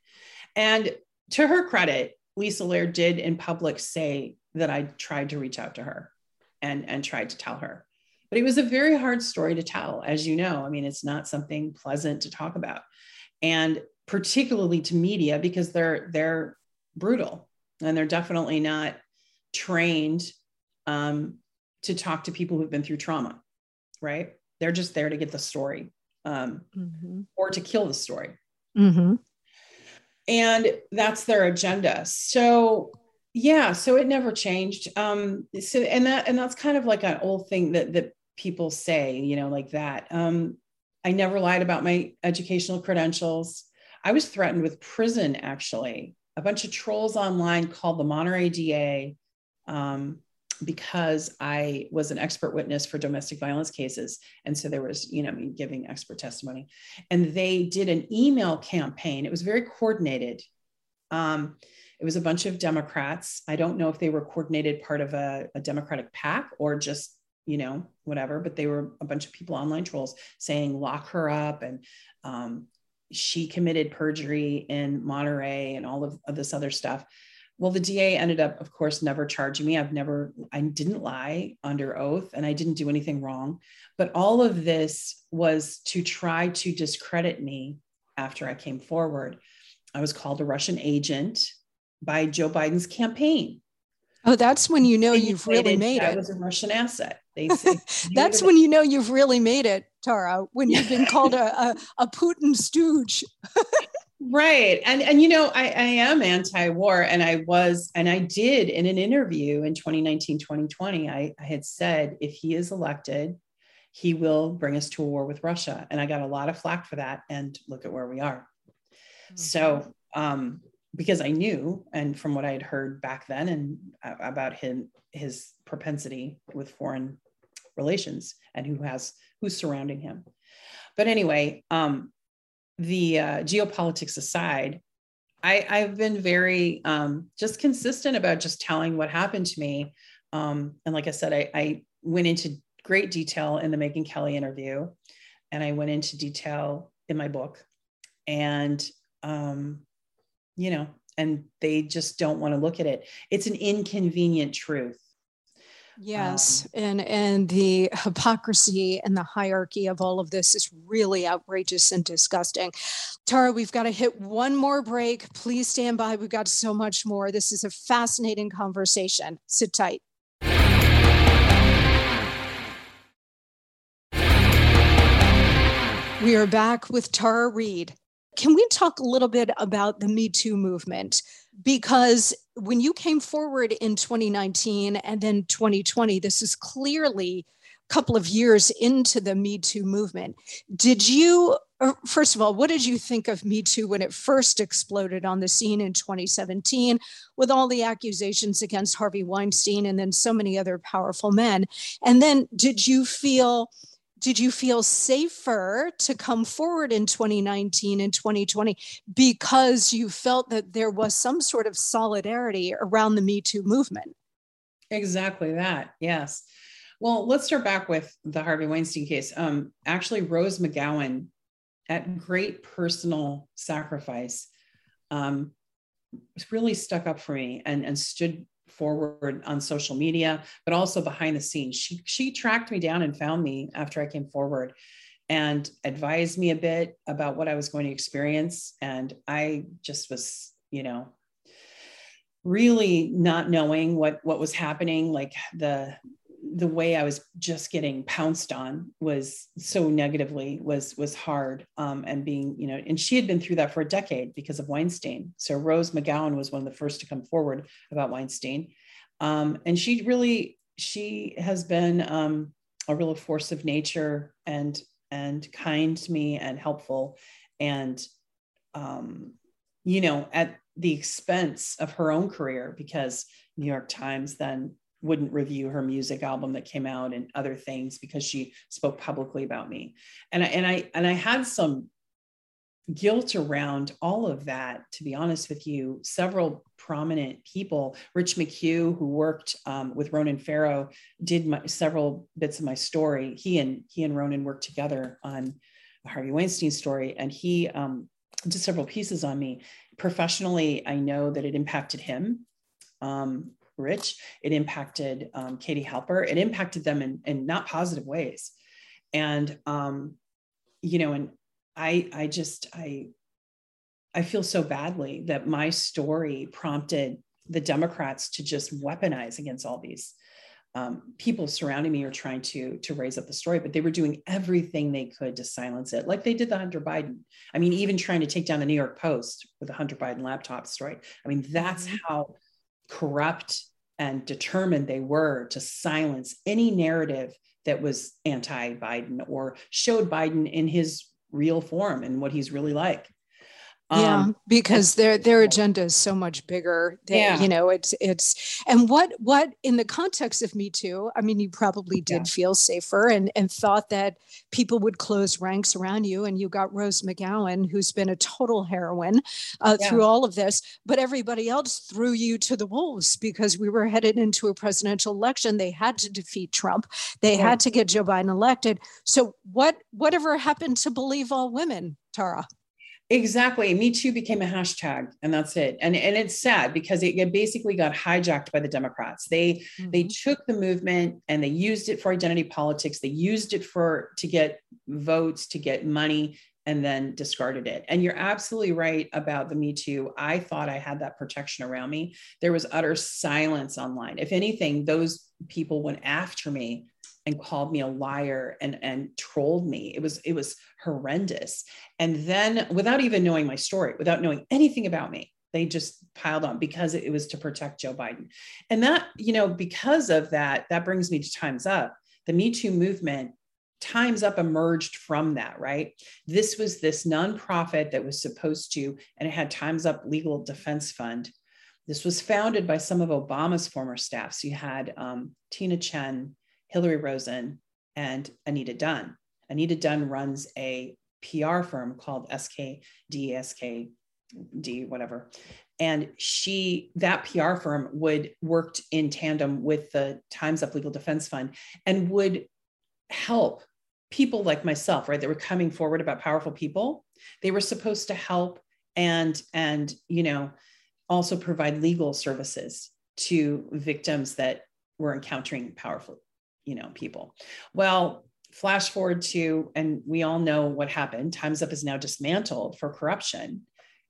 And to her credit, Lisa Lerer did in public say that I tried to reach out to her and, and tried to tell her. But it was a very hard story to tell, as you know. I mean, it's not something pleasant to talk about. And particularly to media because they're they're brutal and they're definitely not trained um, to talk to people who've been through trauma right? They're just there to get the story um, mm-hmm. or to kill the story. Mm-hmm. and that's their agenda. So yeah so it never changed. Um, so and that and that's kind of like an old thing that that people say you know like that. Um, i never lied about my educational credentials I was threatened with prison, actually. A bunch of trolls online called the Monterey DA um, because I was an expert witness for domestic violence cases. And so there was, you know, me giving expert testimony. And they did an email campaign. It was very coordinated. Um, it was a bunch of Democrats. I don't know if they were coordinated part of a, a Democratic PAC or just you know, whatever, but they were a bunch of people online trolls saying lock her up and um, she committed perjury in Monterey and all of, of, this other stuff. Well, the DA ended up, of course, never charging me. I've never, I didn't lie under oath and I didn't do anything wrong. But all of this was to try to discredit me after I came forward. I was called a Russian agent by Joe Biden's campaigin. Oh, that's when you know you've really made it. I was a Russian asset. They say, that's when you know you've really made it, Tara. When you've been called a, a, a Putin stooge. right, and and you know I, I am anti-war, and I was, and I did in an interview in 2019, 2020. I, I had said if he is elected, he will bring us to a war with Russia, and I got a lot of flack for that. And look at where we are. Mm-hmm. So um, because I knew, and from what I had heard back then, and about him, his propensity with foreign relations, and who has who's surrounding him. But anyway, um, the uh, geopolitics aside, I, I've been very um, just consistent about just telling what happened to me. Um, and like I said, I, I went into great detail in the Megyn Kelly interview, and I went into detail in my book. And, um, you know, and they just don't want to look at it. It's an inconvenient truth. Yes, um, and and the hypocrisy and the hierarchy of all of this is really outrageous and disgusting. Tara, we've got to hit one more break. Please stand by. We've got so much more. This is a fascinating conversation. Sit tight. We are back with Tara Reade. Can we talk a little bit about the Me Too movement? Because when you came forward in 2019 and then 2020, this is clearly a couple of years into the Me Too movement. Did you, er, first of all, what did you think of Me Too when it first exploded on the scene in 2017 with all the accusations against Harvey Weinstein and then so many other powerful men? And then did you feel, did you feel safer to come forward in 2019 and 2020 because you felt that there was some sort of solidarity around the Me Too movement? Exactly that. Yes. Well, let's start back with the Harvey Weinstein case. Um, actually, Rose McGowan, at great personal sacrifice, um, really stuck up for me and, and stood forward on social media, but also behind the scenes. She she tracked me down and found me after I came forward and advised me a bit about what I was going to experience. And I just was, you know, really not knowing what what was happening, like the the way I was just getting pounced on was so negatively was was hard um, and being you know and she had been through that for a decade because of Weinstein. So Rose McGowan was one of the first to come forward about Weinstein, um, and she really she has been um, a real force of nature and and kind to me and helpful and um, you know at the expense of her own career because New York Times then wouldn't review her music album that came out and other things because she spoke publicly about me. And I, and I and I had some guilt around all of that to be honest with you. Several prominent people rich mchugh who worked um, with ronan farrow did my, several bits of my story. He and he and ronan worked together on harvey weinstein story and he um, did several pieces on me. Professionally i know that it impacted him. Um, Rich. It impacted um, Katie Halper. It impacted them in, in not positive ways. And, um, you know, and I, I just, I, I feel so badly that my story prompted the Democrats to just weaponize against all these um, people surrounding me are trying to to raise up the story, but they were doing everything they could to silence it, like they did the Hunter Biden. I mean, even trying to take down the New York Post with the Hunter Biden laptop story. I mean, that's mm-hmm. how corrupt and determined they were to silence any narrative that was anti Biden or showed Biden in his real form and what he's really like yeah um, because their their agenda is so much bigger than, yeah. you know it's it's and what what in the context of me too i mean you probably did yeah. feel safer and and thought that people would close ranks around you and you got rose mcgowan who's been a total heroine uh, yeah. through all of this but everybody else threw you to the wolves because we were headed into a presidential election they had to defeat trump they had to get joe biden elected so what whatever happened to believe all women tara Exactly. Me too became a hashtag and that's it. And, and it's sad because it, it basically got hijacked by the Democrats. They mm-hmm. they took the movement and they used it for identity politics. They used it for to get votes, to get money, and then discarded it. And you're absolutely right about the Me Too. I thought I had that protection around me. There was utter silence online. If anything, those people went after me and called me a liar and and trolled me. It was it was horrendous. And then without even knowing my story without knowing anything about me they just piled on because it was to protect joe biden. And that you know because of that that brings me to times up. The me too movement times up emerged from that right? This was this nonprofit that was supposed to and it had times up legal defense fund. This was founded by some of obama's former staff so you had um, tina Tchen Hillary Rosen, and Anita Dunn. Anita Dunn runs a PR firm called SKD, SKD, whatever. And she, that PR firm would worked in tandem with the Time's Up Legal Defense Fund and would help people like myself, right, that were coming forward about powerful people. They were supposed to help and and you know also provide legal services to victims that were encountering powerful you know people. Well flash forward to and we all know what happened. Times up is now dismantled for corruption.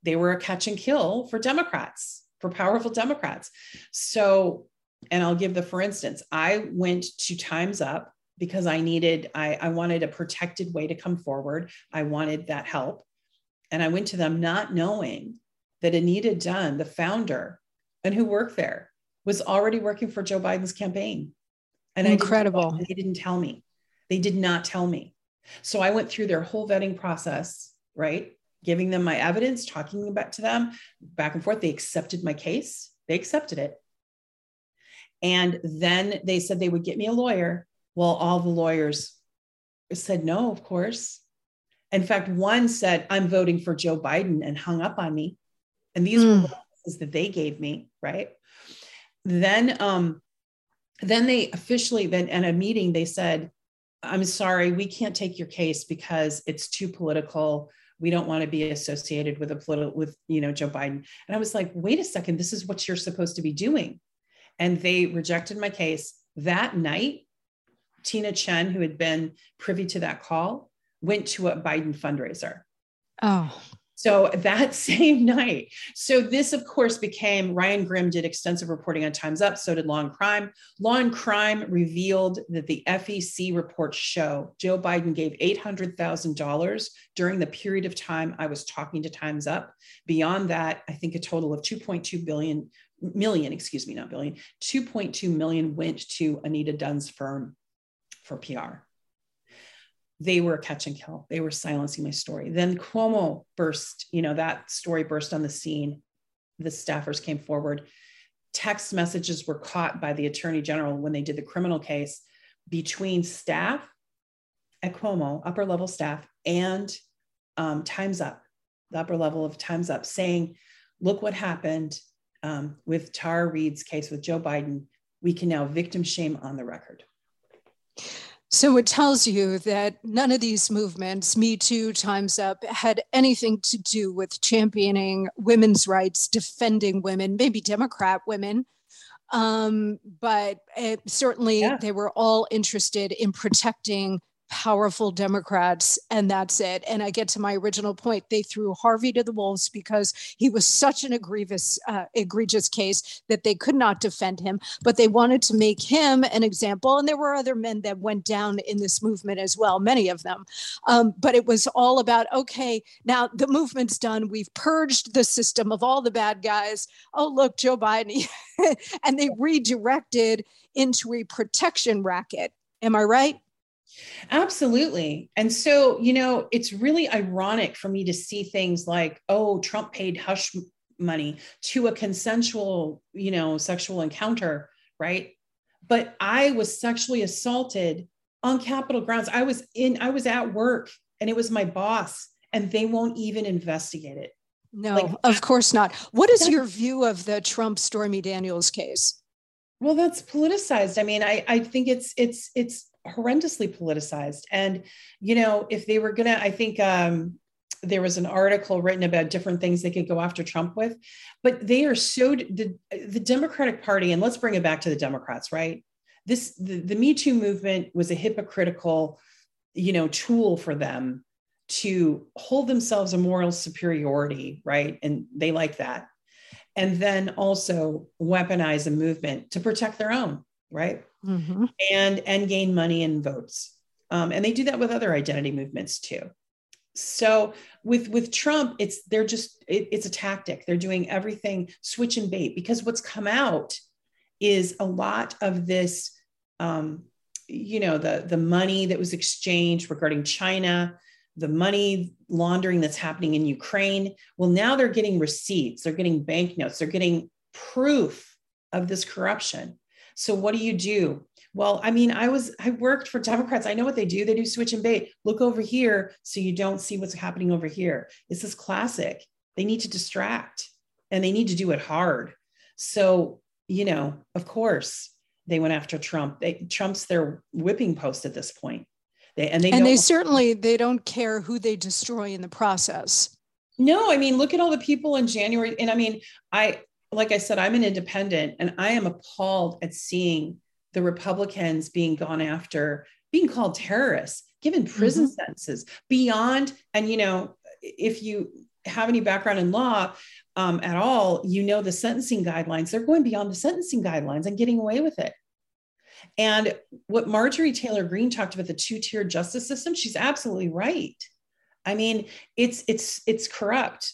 They were a catch and kill for democrats for powerful democrats. So and i'll give the for instance i went to times up because i needed i, I wanted a protected way to come forward. I wanted that help. And I went to them not knowing that Anita Dunn, the founder and who worked there, was already working for Joe Biden's campaign. And incredible. Didn't, they didn't tell me. They did not tell me. So I went through their whole vetting process, right? Giving them my evidence, talking about to them back and forth. They accepted my case. They accepted it. And then they said they would get me a lawyer. Well, all the lawyers said no, of course. In fact, one said, I'm voting for Joe Biden and hung up on me. And these mm. were the that they gave me, right? Then um, then they officially then in a meeting they said, I'm sorry, we can't take your case because it's too political. We don't want to be associated with a political with you know Joe Biden. And I was like, wait a second, this is what you're supposed to be doing. And they rejected my case. That night, Tina Tchen, who had been privy to that call, went to a Biden fundraiser. Oh. So that same night. So this, of course, became Ryan Grim did extensive reporting on Times Up. So did Law and Crime. Law and Crime revealed that the FEC reports show Joe Biden gave $800,000 during the period of time I was talking to Times Up. Beyond that, I think a total of 2.2 billion million, excuse me, not billion, 2.2 million went to Anita Dunn's firm for PR they were catch and kill. They were silencing my story. Then Cuomo burst, you know, that story burst on the scene. The staffers came forward. Text messages were caught by the attorney general when they did the criminal case between staff at Cuomo, upper level staff, and um, Time's Up, the upper level of Time's Up, saying, look what happened um, with Tara Reade's case with Joe Biden. We can now victim shame on the record. So it tells you that none of these movements, Me Too, Time's Up, had anything to do with championing women's rights, defending women, maybe Democrat women. Um, but it, certainly yeah. they were all interested in protecting powerful Democrats, and that's it. And I get to my original point. They threw Harvey to the wolves because he was such an egregious, uh, egregious case that they could not defend him, but they wanted to make him an example. And there were other men that went down in this movement as well, many of them. Um, but it was all about okay, now the movement's done. We've purged the system of all the bad guys. Oh, look, Joe Biden. and they redirected into a protection racket. Am I right? Absolutely. And so, you know, it's really ironic for me to see things like, oh, Trump paid hush money to a consensual, you know, sexual encounter, right? But I was sexually assaulted on Capitol grounds. I was in, I was at work and it was my boss, and they won't even investigate it. No, like, of course not. What is your view of the Trump Stormy Daniels case? Well, that's politicized. I mean, I, I think it's it's it's horrendously politicized. And, you know, if they were going to, I think um, there was an article written about different things they could go after Trump with, but they are so, the, the Democratic Party, and let's bring it back to the Democrats, right? This, the, the Me Too movement was a hypocritical, you know, tool for them to hold themselves a moral superiority, right? And they like that. And then also weaponize a movement to protect their own, right? Mm-hmm. and and gain money and votes. Um, and they do that with other identity movements too. So with with Trump, it's they're just it, it's a tactic. They're doing everything switch and bait because what's come out is a lot of this. Um, you know the the money that was exchanged regarding China, the money laundering that's happening in Ukraine. Well, now they're getting receipts, they're getting banknotes, they're getting proof of this corruption. So what do you do? Well, I mean, I was I worked for Democrats. I know what they do. They do switch and bait. Look over here so you don't see what's happening over here. This is classic. They need to distract and they need to do it hard. So, you know, of course, they went after Trump. They, Trump's their whipping post at this point. They, and they and they certainly they don't care who they destroy in the process. No, I mean, look at all the people in January. And I mean, I like I said, I'm an independent, and I am appalled at seeing the Republicans being gone after, being called terrorists, given prison mm-hmm. sentences beyond. And you know, if you have any background in law um, at all, you know the sentencing guidelines. They're going beyond the sentencing guidelines and getting away with it. And what Marjorie Taylor Greene talked about the two-tier justice system, she's absolutely right. I mean, it's it's it's corrupt.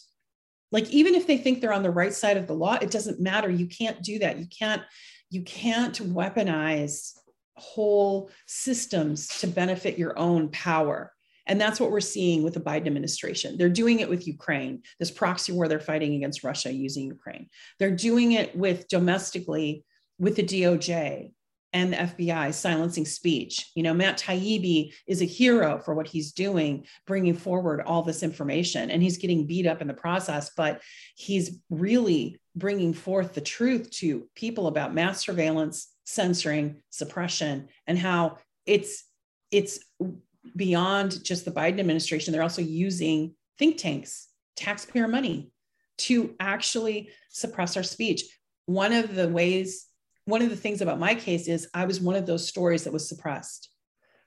Like even if they think they're on the right side of the law, it doesn't matter. You can't do that. You can't you can't weaponize whole systems to benefit your own power. And that's what we're seeing with the Biden administration. They're doing it with Ukraine, this proxy war they're fighting against Russia using Ukraine. They're doing it with domestically with the DOJ and the FBI silencing speech. You know, Matt Taibbi is a hero for what he's doing, bringing forward all this information, and he's getting beat up in the process, but he's really bringing forth the truth to people about mass surveillance, censoring, suppression, and how it's it's beyond just the Biden administration. They're also using think tanks, taxpayer money to actually suppress our speech. One of the ways one of the things about my case is I was one of those stories that was suppressed.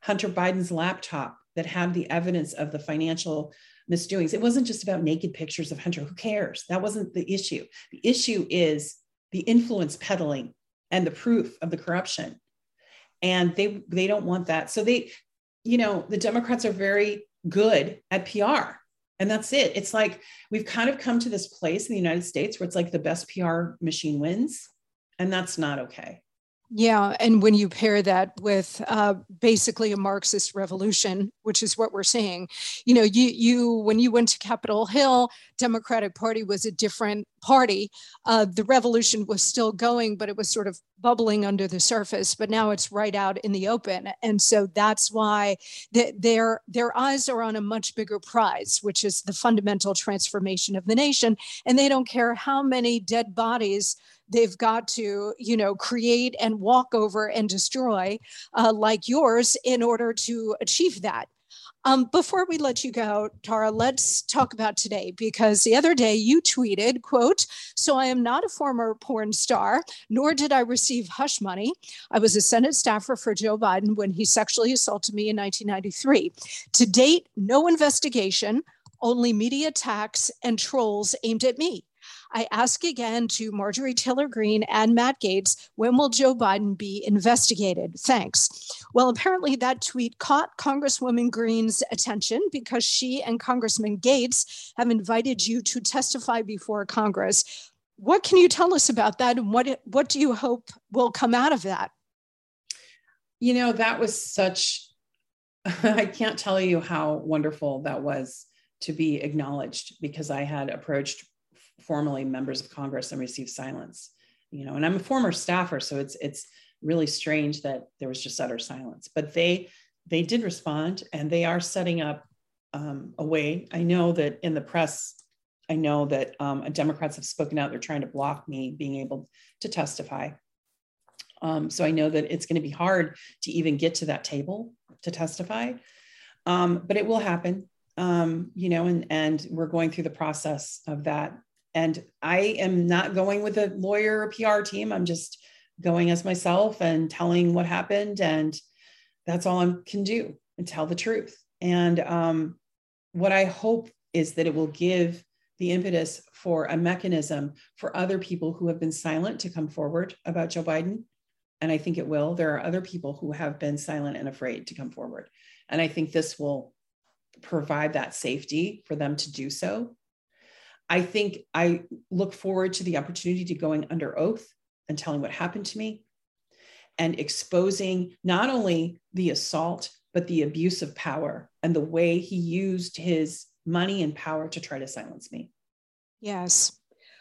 Hunter Biden's laptop that had the evidence of the financial misdoings. It wasn't just about naked pictures of Hunter. Who cares? That wasn't the issue. The issue is the influence peddling and the proof of the corruption. And they they don't want that. So they, you know, the Democrats are very good at PR. And that's it. It's like we've kind of come to this place in the United States where it's like the best PR machine wins and that's not okay. Yeah, and when you pair that with uh, basically a Marxist revolution, which is what we're seeing, you know, you you when you went to Capitol Hill, Democratic Party was a different party. Uh, the revolution was still going, but it was sort of bubbling under the surface. But now it's right out in the open, and so that's why the, their their eyes are on a much bigger prize, which is the fundamental transformation of the nation, and they don't care how many dead bodies they've got to you know create and walk over and destroy uh, like yours in order to achieve that um, before we let you go, Tara, let's talk about today because the other day you tweeted, quote, so I am not a former porn star, nor did I receive hush money. I was a Senate staffer for Joe Biden when he sexually assaulted me in 1993. To date, no investigation, only media attacks and trolls aimed at me. I ask again to Marjorie Taylor Greene and Matt Gaetz, when will Joe Biden be investigated? Thanks. Well, apparently that tweet caught Congresswoman Greene's attention because she and Congressman Gaetz have invited you to testify before Congress. What can you tell us about that and what, what do you hope will come out of that? You know, that was such, I can't tell you how wonderful that was to be acknowledged because I had approached formally members of Congress and received silence. You know, and I'm a former staffer, so it's it's really strange that there was just utter silence. But they they did respond, and they are setting up um, a way. I know that in the press, I know that um, Democrats have spoken out. They're trying to block me being able to testify. Um, so I know that it's going to be hard to even get to that table to testify, um, but it will happen. Um, you know, and and we're going through the process of that and I am not going with a lawyer or PR team. I'm just going as myself and telling what happened. And that's all I can do and tell the truth. And um, what I hope is that it will give the impetus for a mechanism for other people who have been silent to come forward about Joe Biden. And I think it will. There are other people who have been silent and afraid to come forward. And I think this will provide that safety for them to do so I think I look forward to the opportunity to going under oath and telling what happened to me and exposing not only the assault, but the abuse of power and the way he used his money and power to try to silence me. Yes.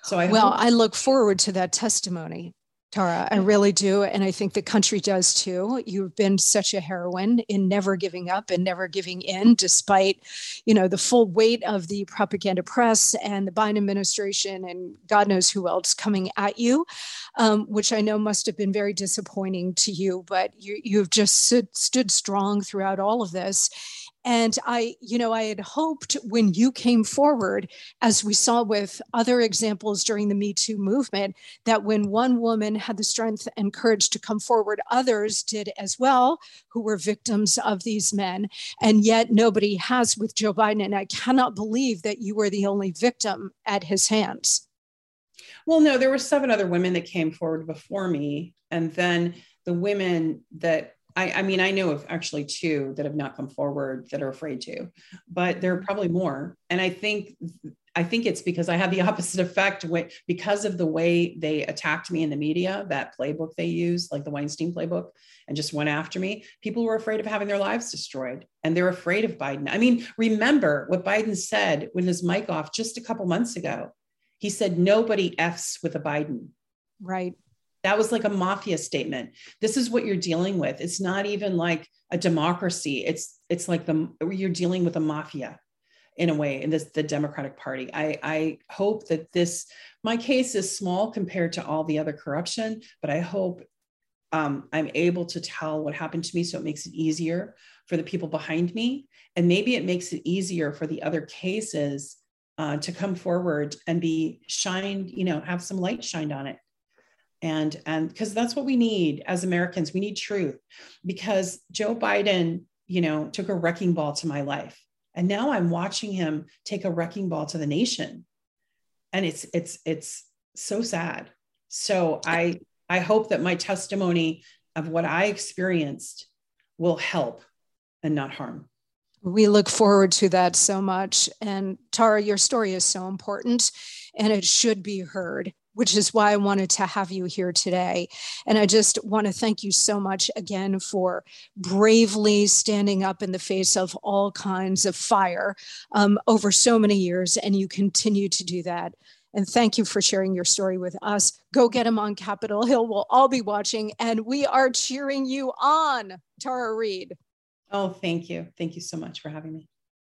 So I well, hope- I look forward to that testimony Tara, I really do. And I think the country does too. You've been such a heroine in never giving up and never giving in, despite, you know, the full weight of the propaganda press and the Biden administration and God knows who else coming at you, um, which I know must have been very disappointing to you. But you, you've just stood, stood strong throughout all of this. And I, you know, I had hoped when you came forward, as we saw with other examples during the Me Too movement, that when one woman had the strength and courage to come forward, others did as well who were victims of these men. And yet nobody has with Joe Biden. And I cannot believe that you were the only victim at his hands. Well, no, there were seven other women that came forward before me. And then the women that I, I, mean, I know of actually two that have not come forward that are afraid to, but there are probably more. And I think, I think it's because I had the opposite effect because of the way they attacked me in the media, that playbook they use, like the Weinstein playbook, and just went after me. People were afraid of having their lives destroyed, and they're afraid of Biden. I mean, remember what Biden said when his mic off just a couple months ago. He said nobody f's with a Biden. Right. That was like a mafia statement. This is what you're dealing with. It's not even like a democracy. It's it's like the you're dealing with a mafia in a way in this the Democratic Party. I I hope that this my case is small compared to all the other corruption, but I hope um, I'm able to tell what happened to me so it makes it easier for the people behind me. And maybe it makes it easier for the other cases uh, to come forward and be shined, you know, have some light shined on it and and because that's what we need as americans. We need truth because joe biden you know took a wrecking ball to my life and now i'm watching him take a wrecking ball to the nation. And it's it's it's so sad. So i i hope that my testimony of what i experienced will help and not harm. We look forward to that so much. And tara your story is so important and it should be heard which is why I wanted to have you here today. And I just want to thank you so much again for bravely standing up in the face of all kinds of fire um, over so many years. And you continue to do that. And thank you for sharing your story with us. Go get him on Capitol Hill. We'll all be watching, and we are cheering you on, Tara Reade. Oh, thank you. Thank you so much for having me.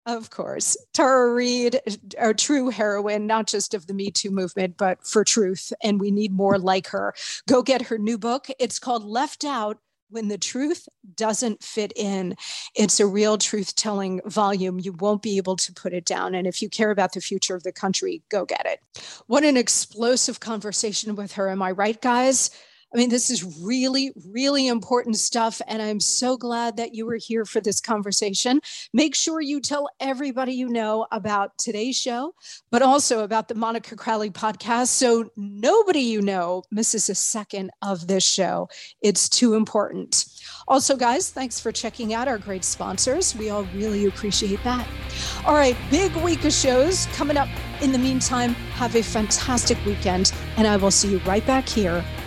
Of course. Tara Reade, a true heroine, not just of the Me Too movement, but for truth. And we need more like her. Go get her new book. It's called Left Out When the Truth Doesn't Fit In. It's a real truth telling volume. You won't be able to put it down. And if you care about the future of the country, go get it. What an explosive conversation with her. Am I right, guys? I mean, this is really, really important stuff. And I'm so glad that you were here for this conversation. Make sure you tell everybody you know about today's show, but also about the Monica Crowley podcast. So nobody you know misses a second of this show. It's too important. Also, guys, thanks for checking out our great sponsors. We all really appreciate that. All right, big week of shows coming up. In the meantime, have a fantastic weekend, and I will see you right back here